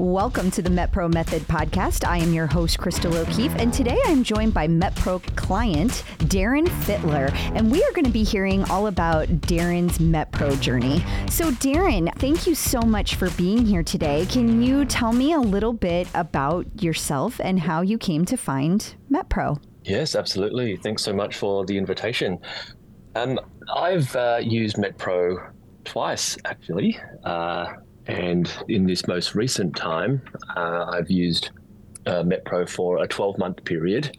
Welcome to the MetPro Method podcast. I am your host, Crystal O'Keefe, and today I'm joined by MetPro client, Darren Fittler, and we are going to be hearing all about Darren's MetPro journey. So, Darren, thank you so much for being here today. Can you tell me a little bit about yourself and how you came to find MetPro? Yes, absolutely. Thanks so much for the invitation. Um, I've uh, used MetPro twice, actually. Uh, and in this most recent time, uh, I've used uh, MetPro for a 12 month period.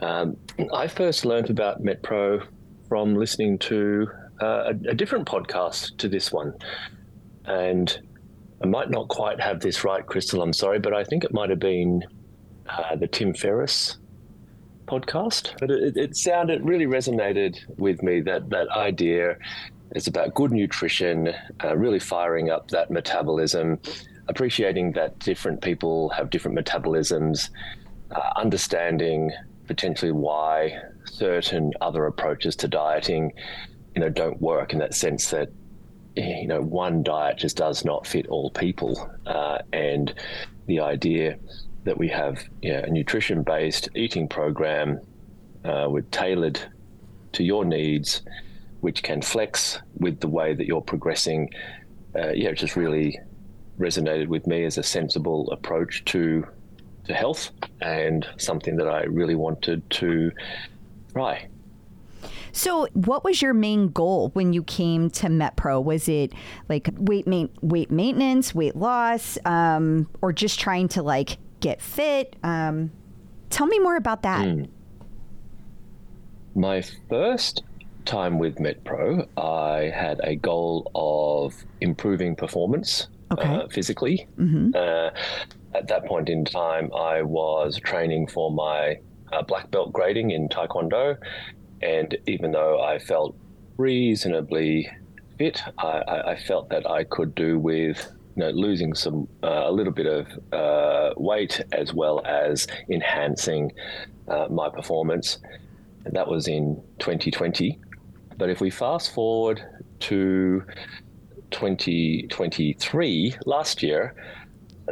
Um, I first learned about MetPro from listening to uh, a, a, different podcast to this one. And I might not quite have this right, Crystal, I'm sorry, but I think it might have been uh, the Tim Ferriss podcast. But it, it sounded, really resonated with me that, that idea it's about good nutrition, uh, really firing up that metabolism, appreciating that different people have different metabolisms, uh, understanding potentially why certain other approaches to dieting, you know, don't work in that sense that you know one diet just does not fit all people, uh, and the idea that we have you know, a nutrition-based eating program uh, with tailored to your needs which can flex with the way that you're progressing. Uh, yeah, it just really resonated with me as a sensible approach to to health and something that I really wanted to try. So, what was your main goal when you came to MetPro? Was it like weight ma- weight maintenance, weight loss, um, or just trying to like get fit? Um, tell me more about that. Mm. My first time with MetPro, I had a goal of improving performance okay. uh, physically. Mm-hmm. Uh, at that point in time, I was training for my uh, black belt grading in Taekwondo. And even though I felt reasonably fit, I, I felt that I could do with you know, losing some uh, a little bit of uh, weight as well as enhancing uh, my performance. That was in 2020. But if we fast forward to 2023, last year,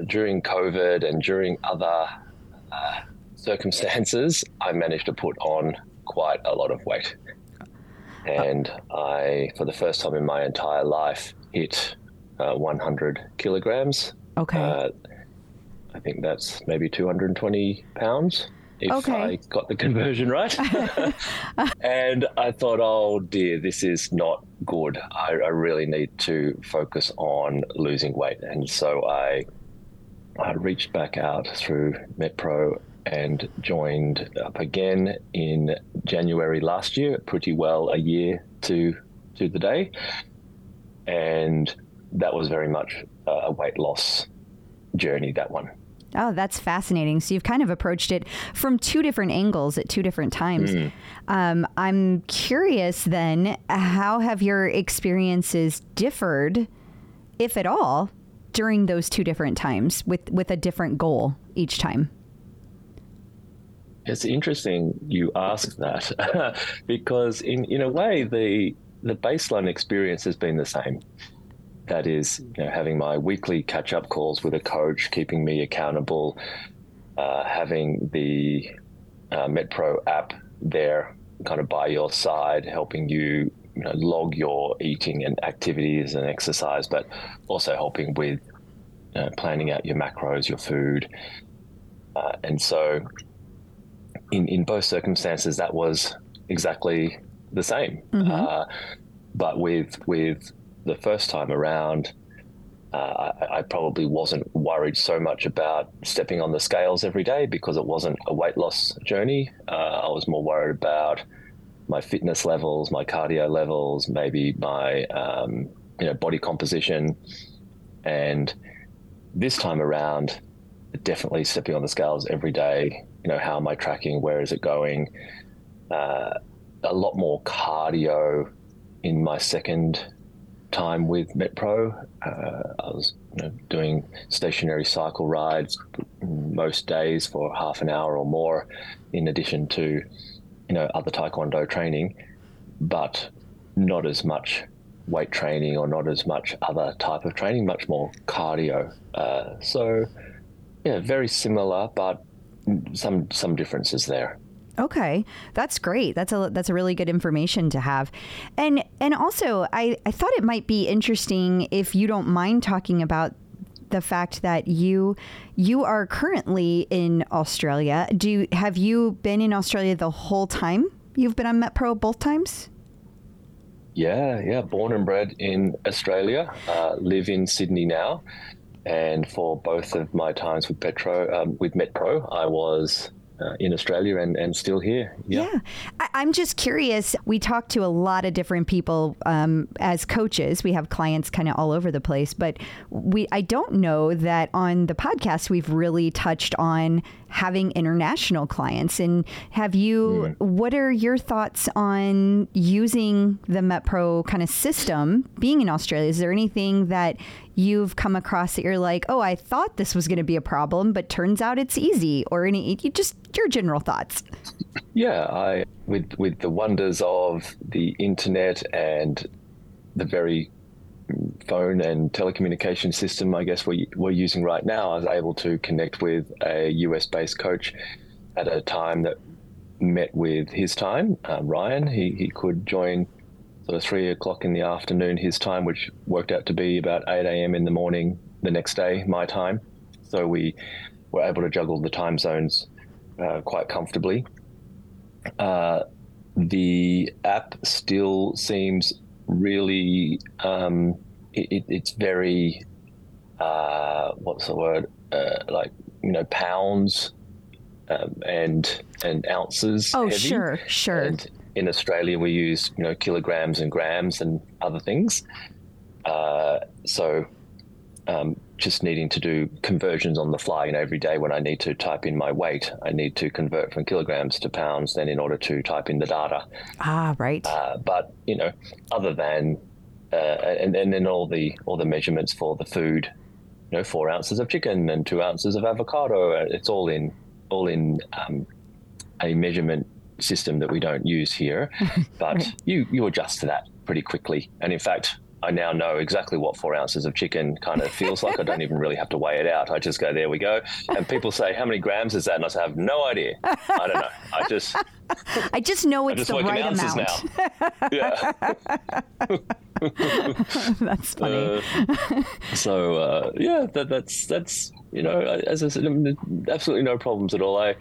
during COVID and during other uh, circumstances, I managed to put on quite a lot of weight. And I, for the first time in my entire life, hit uh, 100 kilograms. Okay. Uh, I think that's maybe 220 pounds if okay. I got the conversion right. and I thought, oh dear, this is not good. I, I, really need to focus on losing weight. And so I, I reached back out through MetPro and joined up again in January last year, pretty well a year to to the day. And that was very much a weight loss journey, that one. Oh, that's fascinating. So you've kind of approached it from two different angles at two different times. Mm. Um, I'm curious then, how have your experiences differed, if at all, during those two different times with, with a different goal each time? It's interesting you ask that because in, in a way the the baseline experience has been the same that is you know, having my weekly catch up calls with a coach, keeping me accountable, uh, having the uh, MetPro app there kind of by your side, helping you, you know, log your eating and activities and exercise, but also helping with uh, planning out your macros, your food. Uh, and so, in, in both circumstances, that was exactly the same. Mm-hmm. Uh, but with with the first time around, uh, I, I, probably wasn't worried so much about stepping on the scales every day because it wasn't a weight loss journey. Uh, I was more worried about my fitness levels, my cardio levels, maybe my um, you know body composition, and this time around, definitely stepping on the scales every day. You know, how am I tracking? Where is it going? Uh, a lot more cardio in my second time with MetPro. Uh, I was you know, doing stationary cycle rides most days for half an hour or more, in addition to you know other Taekwondo training, but not as much weight training or not as much other type of training, much more cardio. Uh, so, yeah, very similar, but some some differences there. Okay, that's great. That's a that's a really good information to have, and and also I I thought it might be interesting if you don't mind talking about the fact that you you are currently in Australia. Do you, have you been in Australia the whole time? You've been on MetPro both times. Yeah, yeah. Born and bred in Australia. Uh, live in Sydney now, and for both of my times with Petro um, with MetPro, I was uh, in Australia and, and still here. Yeah. yeah. I, am just curious. We talk to a lot of different people um, as coaches. We have clients kind of all over the place, but we I don't know that on the podcast we've really touched on having international clients. And have you, mm. what are your thoughts on using the MetPro kind of system being in Australia? Is there anything that you've come across that you're like, oh, I thought this was going to be a problem, but turns out it's easy? Or any, you just your general thoughts? Yeah, I with with the wonders of the internet and the very phone and telecommunication system, I guess we, we're using right now, I was able to connect with a US based coach at a time that met with his time. Um, Ryan, he, he could join sort of three o'clock in the afternoon his time, which worked out to be about 8 a.m. in the morning the next day, my time. So we were able to juggle the time zones uh, quite comfortably. Uh, the app still seems really um, it, it's very uh, what's the word uh, like you know pounds um, and and ounces. Oh, heavy. sure, sure. And in Australia, we use you know kilograms and grams and other things. Uh, so um, just needing to do conversions on the fly. You know, every day when I need to type in my weight, I need to convert from kilograms to pounds. Then, in order to type in the data. Ah, right. Uh, but you know, other than uh, and, and then all the all the measurements for the food, you know, four ounces of chicken and two ounces of avocado. Uh, it's all in all in um, a measurement system that we don't use here, but right. you you adjust to that pretty quickly. And in fact, I now know exactly what four ounces of chicken kind of feels like. I don't even really have to weigh it out. I just go, there we go. And people say, how many grams is that? And I say, I have no idea. I don't know. I just. I just know it's just the right amount. Now. yeah. that's funny. Uh, so uh, yeah, that, that's that's you know, as I said, absolutely no problems at all. I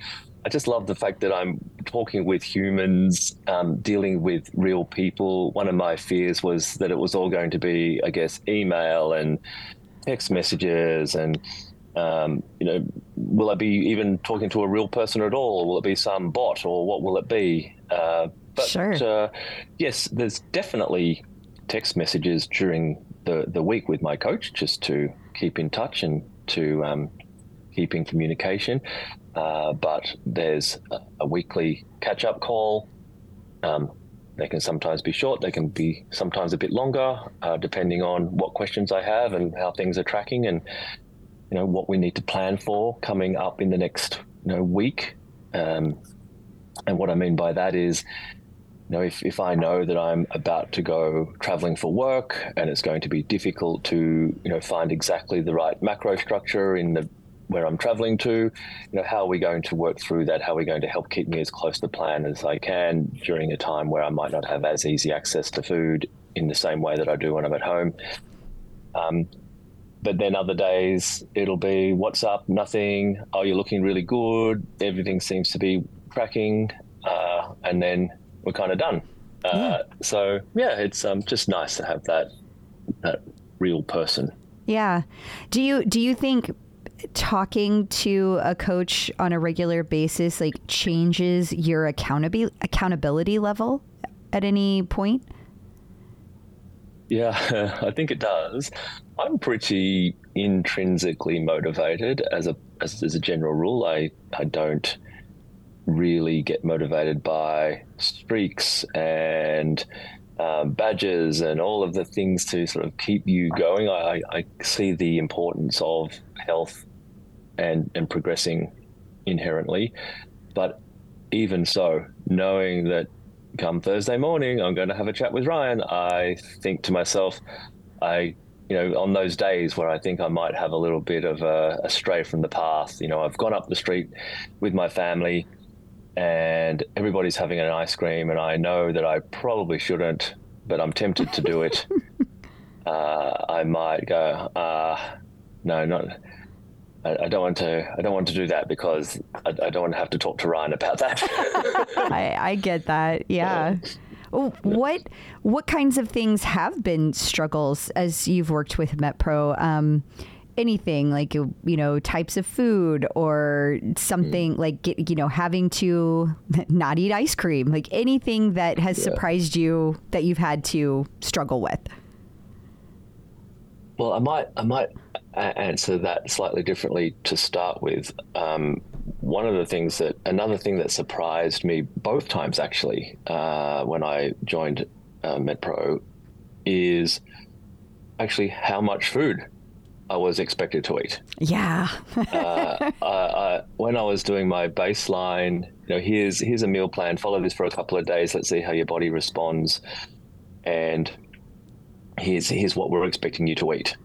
I just love the fact that I'm talking with humans, um, dealing with real people. One of my fears was that it was all going to be, I guess, email and text messages and um, you know, will I be even talking to a real person at all? Will it be some bot, or what will it be? Uh, but sure. uh, yes, there's definitely text messages during the, the week with my coach just to keep in touch and to um, keep in communication. Uh, but there's a, a weekly catch up call. Um, they can sometimes be short, they can be sometimes a bit longer, uh, depending on what questions I have and how things are tracking and you know what we need to plan for coming up in the next you know week. Um, and what I mean by that is, you know, if, if I know that I'm about to go traveling for work and it's going to be difficult to, you know, find exactly the right macro structure in the where I'm traveling to, you know, how are we going to work through that? How are we going to help keep me as close to plan as I can during a time where I might not have as easy access to food in the same way that I do when I'm at home? Um, but then other days it'll be what's up, nothing. Oh, you're looking really good. Everything seems to be cracking, uh, and then we're kind of done. Uh, yeah. So yeah, it's um, just nice to have that that real person. Yeah. Do you do you think talking to a coach on a regular basis like changes your accountability accountability level at any point? Yeah, I think it does. I'm pretty intrinsically motivated as a as, as a general rule. I I don't really get motivated by streaks and um, badges and all of the things to sort of keep you going. I, I see the importance of health and and progressing inherently, but even so, knowing that come Thursday morning, I'm going to have a chat with Ryan, I think to myself, I, you know, on those days where I think I might have a little bit of a, a stray from the path, you know, I've gone up the street with my family and everybody's having an ice cream, and I know that I probably shouldn't, but I'm tempted to do it. uh, I might go, uh, no, not. I, I, don't want to. I don't want to do that because I, I don't want to have to talk to Ryan about that. I, I, get that. Yeah. What what kinds of things have been struggles as you've worked with MetPro? Um, anything like you know types of food or something mm. like you know having to not eat ice cream like anything that has yeah. surprised you that you've had to struggle with well i might i might answer that slightly differently to start with um, one of the things that another thing that surprised me both times actually uh, when i joined uh, metpro is actually how much food I was expected to eat. Yeah. uh, I, I, when I was doing my baseline, you know, here's here's a meal plan. Follow this for a couple of days. Let's see how your body responds, and here's here's what we're expecting you to eat.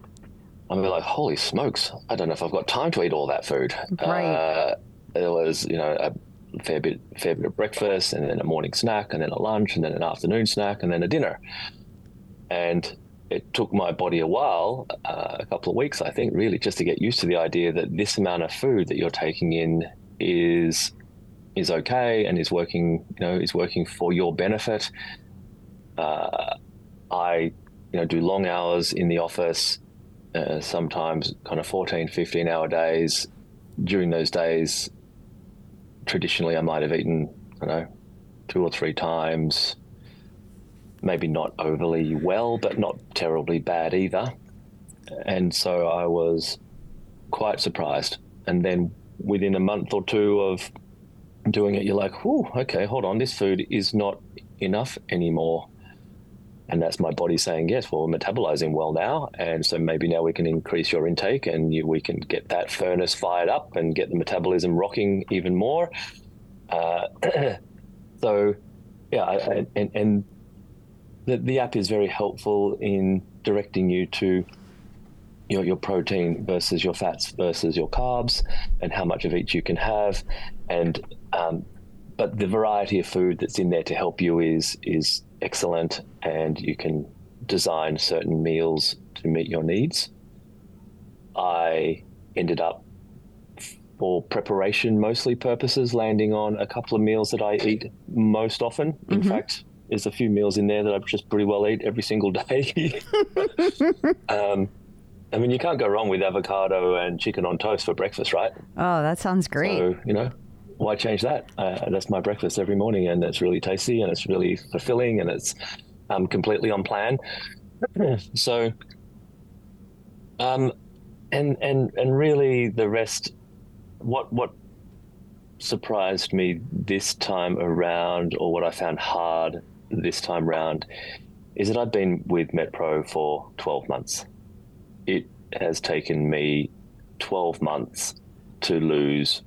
I'm be like, holy smokes! I don't know if I've got time to eat all that food. Right. Uh, there was, you know, a fair bit, fair bit of breakfast, and then a morning snack, and then a lunch, and then an afternoon snack, and then a dinner. And it took my body a while, uh, a couple of weeks, I think, really, just to get used to the idea that this amount of food that you're taking in is is okay and is working, you know, is working for your benefit. Uh, I, you know, do long hours in the office, uh, sometimes kind of 14, 15 hour days. During those days, traditionally, I might have eaten, don't know, two or three times maybe not overly well, but not terribly bad either. And so I was quite surprised. And then within a month or two of doing it, you're like, "Oh, okay, hold on, this food is not enough anymore." And that's my body saying, "Yes, well, we're metabolizing well now, and so maybe now we can increase your intake, and you, we can get that furnace fired up and get the metabolism rocking even more." Uh, so, yeah, and, and the, the app is very helpful in directing you to your, your protein versus your fats versus your carbs and how much of each you can have and um, but the variety of food that's in there to help you is is excellent and you can design certain meals to meet your needs i ended up for preparation mostly purposes landing on a couple of meals that i eat most often in mm-hmm. fact there's a few meals in there that I just pretty well eat every single day. um, I mean, you can't go wrong with avocado and chicken on toast for breakfast, right? Oh, that sounds great. So, you know, why change that? Uh, that's my breakfast every morning, and it's really tasty and it's really fulfilling and it's um, completely on plan. so, um, and and and really, the rest. What what surprised me this time around, or what I found hard this time round is that I've been with MetPro for 12 months. It has taken me 12 months to lose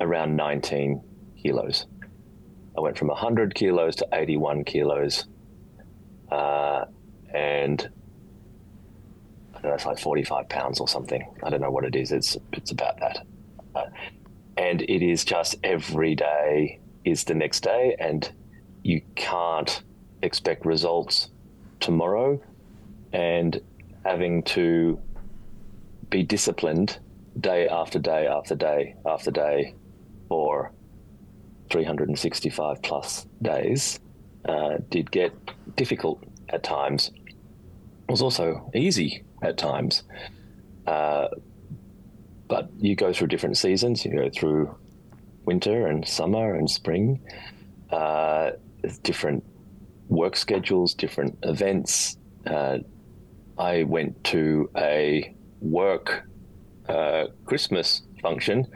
around 19 kilos. I went from 100 kilos to 81 kilos. Uh, and I don't know, it's like 45 pounds or something. I don't know what it is. It's, it's about that. Uh, and it is just every day is the next day. And you can't expect results tomorrow and having to be disciplined day after day after day after day for 365 plus days uh, did get difficult at times. It was also easy at times. Uh, but you go through different seasons. You go through winter and summer and spring. Uh, different work schedules, different events. Uh, I went to a work uh, Christmas function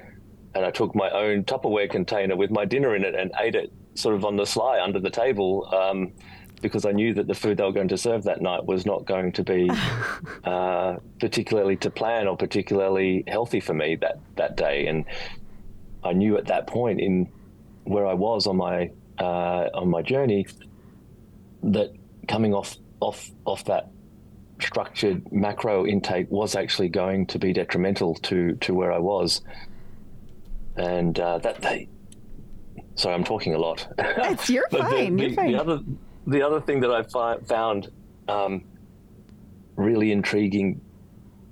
and I took my own Tupperware container with my dinner in it and ate it sort of on the sly under the table um, because I knew that the food they were going to serve that night was not going to be uh, particularly to plan or particularly healthy for me that, that day. And I knew at that point in where I was on my uh, on my journey that coming off off off that structured macro intake was actually going to be detrimental to to where I was, and uh, that they. Sorry, I'm talking a lot. It's, you're fine. The, you're fine. The other, the other thing that I fi- found um, really intriguing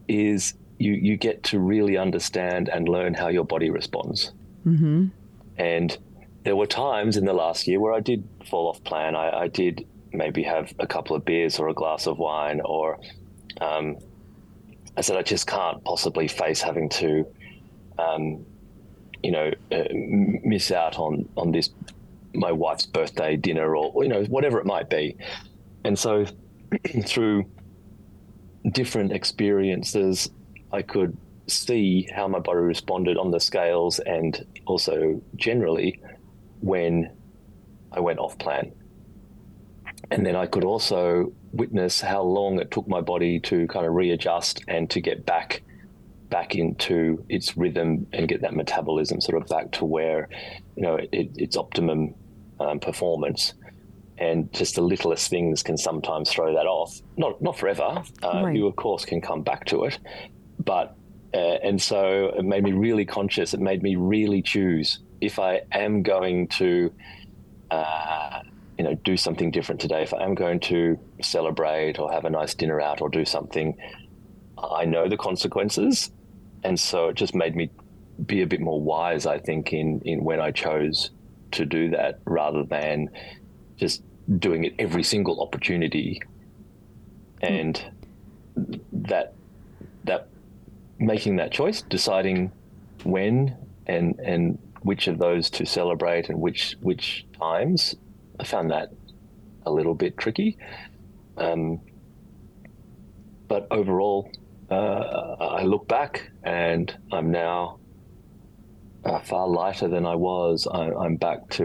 is you you get to really understand and learn how your body responds. mm-hmm. And there were times in the last year where I did fall off plan. I, I did maybe have a couple of beers or a glass of wine, or um, I said I just can't possibly face having to, um, you know, uh, miss out on on this my wife's birthday dinner or you know whatever it might be. And so through different experiences, I could see how my body responded on the scales and also generally when I went off plan. And then I could also witness how long it took my body to kind of readjust and to get back back into its rhythm and get that metabolism sort of back to where you know it, its optimum um, performance. And just the littlest things can sometimes throw that off. Not not forever. Uh, Right. you of course can come back to it. But uh, and so it made me really conscious. It made me really choose if i am going to uh, you know do something different today if i am going to celebrate or have a nice dinner out or do something i know the consequences and so it just made me be a bit more wise i think in in when i chose to do that rather than just doing it every single opportunity. And that that making that choice deciding when and and which of those to celebrate and which which times i found that a little bit tricky. Um, but overall uh, i look back and i'm now uh, far lighter than i was I, i'm back to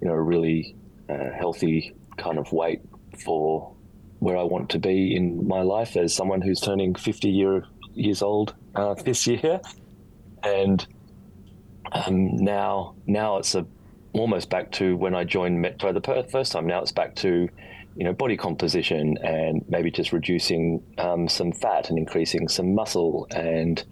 you know a really uh, healthy kind of weight for where I want to be in my life as someone who's turning 50 year, years old uh, this year. And um, now, now it's a, almost back to when I joined MetPro the first time. Now it's back to, you know, body composition and maybe just reducing um, some fat and increasing some muscle and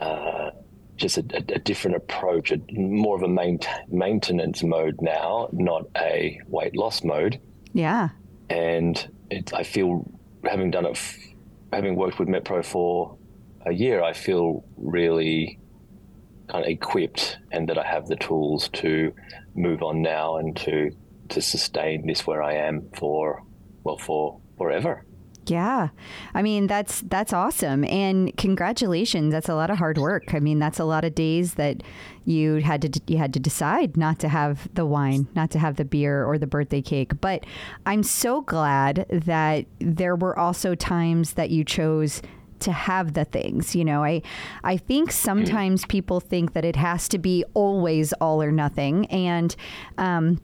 uh, just a, a, a different approach, a, more of a main, maintenance mode now, not a weight loss mode Yeah. and it, I feel having done it, f- having worked with MetPro for a year, I feel really kind of equipped, and that I have the tools to move on now and to to sustain this where I am for well for forever. Yeah. I mean, that's that's awesome. And congratulations. That's a lot of hard work. I mean, that's a lot of days that you had to you had to decide not to have the wine, not to have the beer or the birthday cake. But I'm so glad that there were also times that you chose to have the things you know i i think sometimes people think that it has to be always all or nothing and um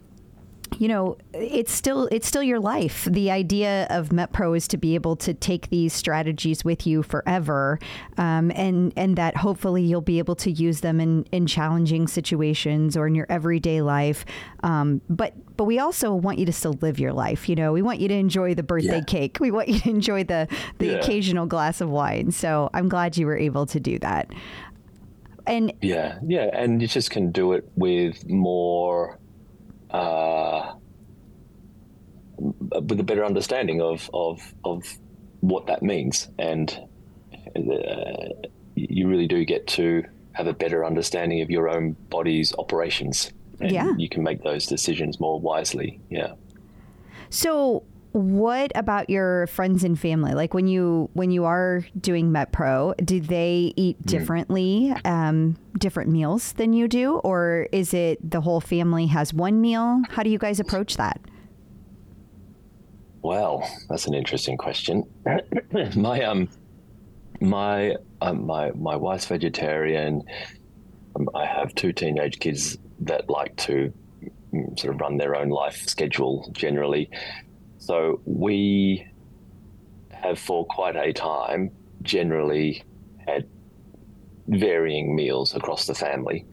you know it's still it's still your life. The idea of metpro is to be able to take these strategies with you forever um, and and that hopefully you'll be able to use them in in challenging situations or in your everyday life. Um, but but we also want you to still live your life you know. We want you to enjoy the birthday Yeah. cake. We want you to enjoy the the Yeah. occasional glass of wine. So i'm glad you were able to do that. And Yeah, yeah, and you just can do it with more, uh, with a better understanding of of of what that means, and uh, you really do get to have a better understanding of your own body's operations, and Yeah. you can make those decisions more wisely. Yeah. So, what about your friends and family? Like when you when you are doing met pro do they eat differently, um, different meals than you do, or is it the whole family has one meal? How do you guys approach that? Well, that's an interesting question. my um, my um, my my wife's vegetarian. Um, I have two teenage kids that like to mm, sort of run their own life schedule generally. So we have for quite a time generally had varying meals across the family.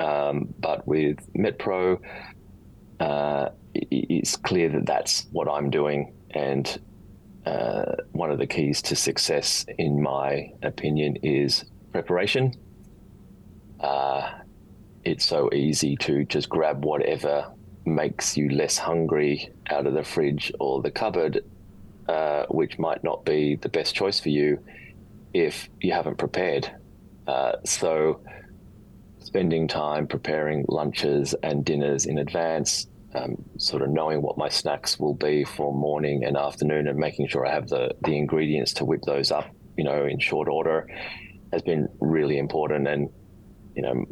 Um, but with MetPro, uh, it's clear that that's what I'm doing. And uh, one of the keys to success, in my opinion, is preparation. Uh, it's so easy to just grab whatever makes you less hungry out of the fridge or the cupboard, uh, which might not be the best choice for you if you haven't prepared. Uh, so, spending time preparing lunches and dinners in advance, um, sort of knowing what my snacks will be for morning and afternoon, and making sure I have the the ingredients to whip those up, you know, in short order, has been really important. And you know,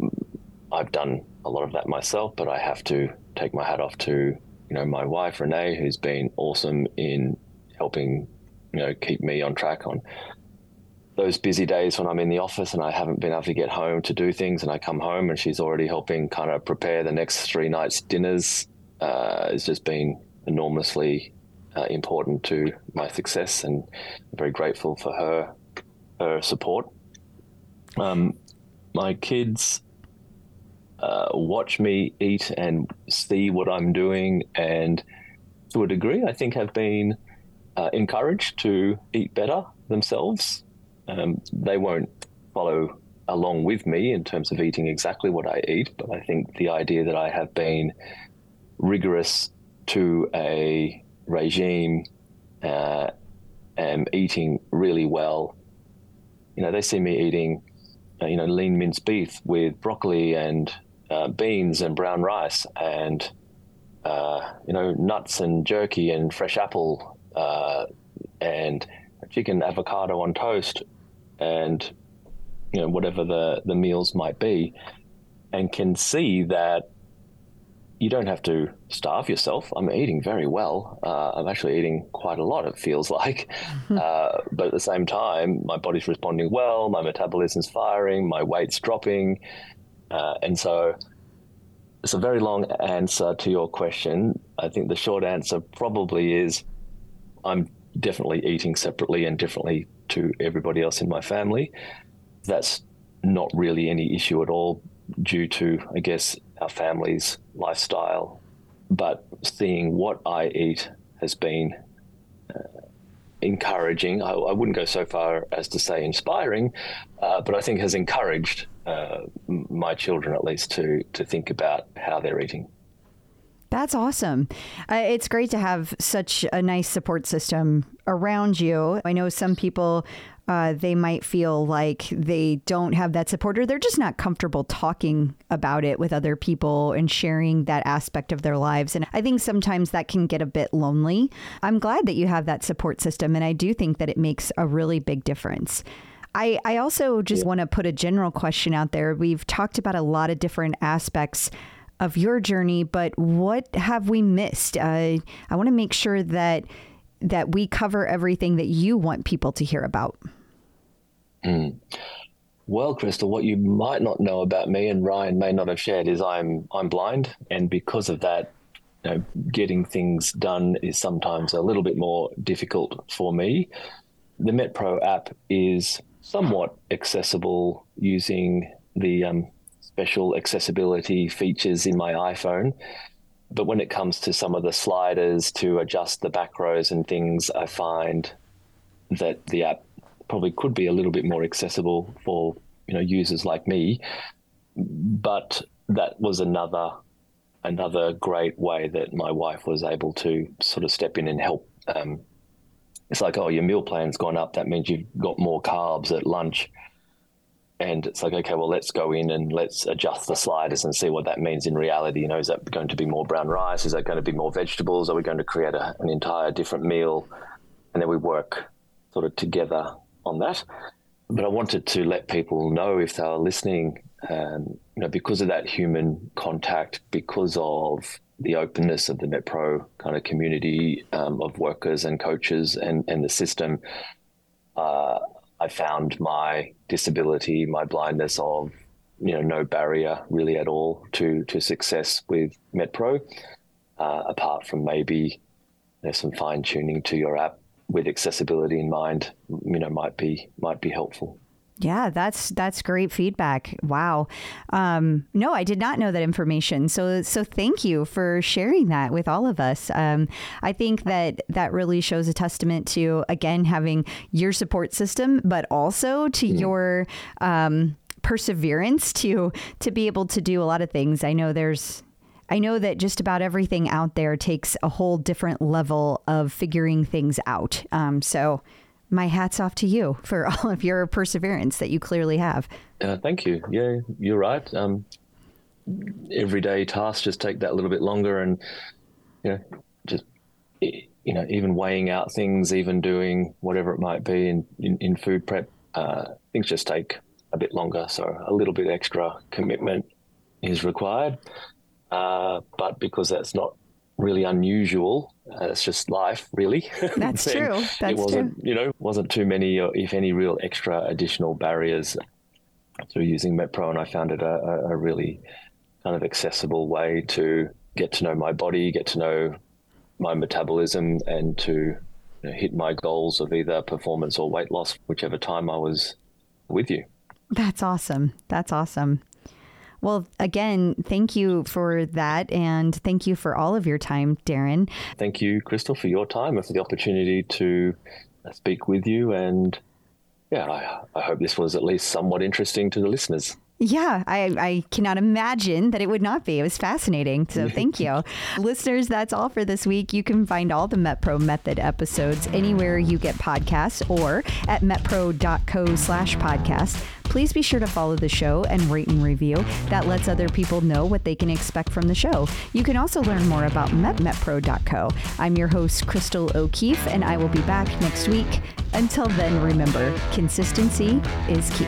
I've done a lot of that myself, but I have to take my hat off to you know my wife Renee, who's been awesome in helping you know keep me on track on those busy days when I'm in the office and I haven't been able to get home to do things, and I come home and she's already helping kind of prepare the next three nights' dinners, uh, has just been enormously uh, important to my success, and I'm very grateful for her her support. Um, my kids uh, watch me eat and see what I'm doing, and to a degree, I think have been uh, encouraged to eat better themselves. Um, they won't follow along with me in terms of eating exactly what I eat, but I think the idea that I have been rigorous to a regime uh, and eating really well. You know, they see me eating, uh, you know, lean minced beef with broccoli and uh, beans and brown rice and, uh, you know, nuts and jerky and fresh apple uh, and chicken avocado on toast and you know whatever the the meals might be, and can see that you don't have to starve yourself. I'm eating very well. Uh, I'm actually eating quite a lot. It feels like, uh, but at the same time, my body's responding well. My metabolism's firing. My weight's dropping, uh, and so it's a very long answer to your question. I think the short answer probably is I'm definitely eating separately and differently to everybody else in my family. That's not really any issue at all due to, I guess, our family's lifestyle. But seeing what I eat has been uh, encouraging. I, I, wouldn't go so far as to say inspiring, uh, but I think has encouraged uh, my children at least to to think about how they're eating. That's awesome. Uh, it's great to have such a nice support system around you. I know some people uh, they might feel like they don't have that support or they're just not comfortable talking about it with other people and sharing that aspect of their lives. And I think sometimes that can get a bit lonely. I'm glad that you have that support system, and I do think that it makes a really big difference. I, I also just want to put a general question out there. We've talked about a lot of different aspects of your journey, but what have we missed? Uh, I want to make sure that that we cover everything that you want people to hear about. Mm. Well, Crystal, what you might not know about me and Ryan may not have shared is I'm I'm blind, and because of that, you know, getting things done is sometimes a little bit more difficult for me. The MetPro app is somewhat accessible using the um, special accessibility features in my iPhone. But when it comes to some of the sliders to adjust the macros and things, I find that the app probably could be a little bit more accessible for you know users like me. But that was another another great way that my wife was able to sort of step in and help. Um, it's like, oh, your meal plan's gone up. That means you've got more carbs at lunch. And it's like okay well let's go in and let's adjust the sliders and see what that means in reality. You know is that going to be more brown rice? Is that going to be more vegetables? Are we going to create a, an entire different meal? And then we work sort of together on that. But i wanted to let people know if they are listening um, you know because of that human contact because of the openness of the MetPro kind of community um, of workers and coaches and, and the system, uh, I found my disability, my blindness of you know no barrier really at all to to success with MetPro, uh, apart from maybe know, some fine tuning to your app with accessibility in mind. You know might be might be helpful. Yeah, that's that's great feedback. Wow. Um, no, I did not know that information. So so thank you for sharing that with all of us. Um, I think that that really shows a testament to again having your support system, but also to mm. your um, perseverance to to be able to do a lot of things. I know there's I know that just about everything out there takes a whole different level of figuring things out. Um, so my hat's off to you for all of your perseverance that you clearly have. Uh, thank you. Yeah, you're right. Um, everyday tasks just take that little bit longer, and you know, just you know, even weighing out things, even doing whatever it might be in in, in food prep, uh, things just take a bit longer. So a little bit extra commitment is required. Uh, but because that's not really unusual. Uh, it's just life, really. That's true. That's it wasn't, true. you know, wasn't too many, or if any, real extra additional barriers through using MetPro, and I found it a, a really kind of accessible way to get to know my body, get to know my metabolism, and to you know, hit my goals of either performance or weight loss, whichever time I was with you. That's awesome. That's awesome. Well, again, thank you for that. And thank you for all of your time, Darren. Thank you, Crystal, for your time and for the opportunity to uh, speak with you. And yeah, I, I hope this was at least somewhat interesting to the listeners. Yeah, I, I cannot imagine that it would not be. It was fascinating. So thank you. Listeners, that's all for this week. You can find all the MetPro Method episodes anywhere you get podcasts or at metpro.co slash podcast. Please be sure to follow the show and rate and review. That lets other people know what they can expect from the show. You can also learn more about metpro.co. I'm your host, Crystal O'Keefe, and I will be back next week. Until then, remember, consistency is key.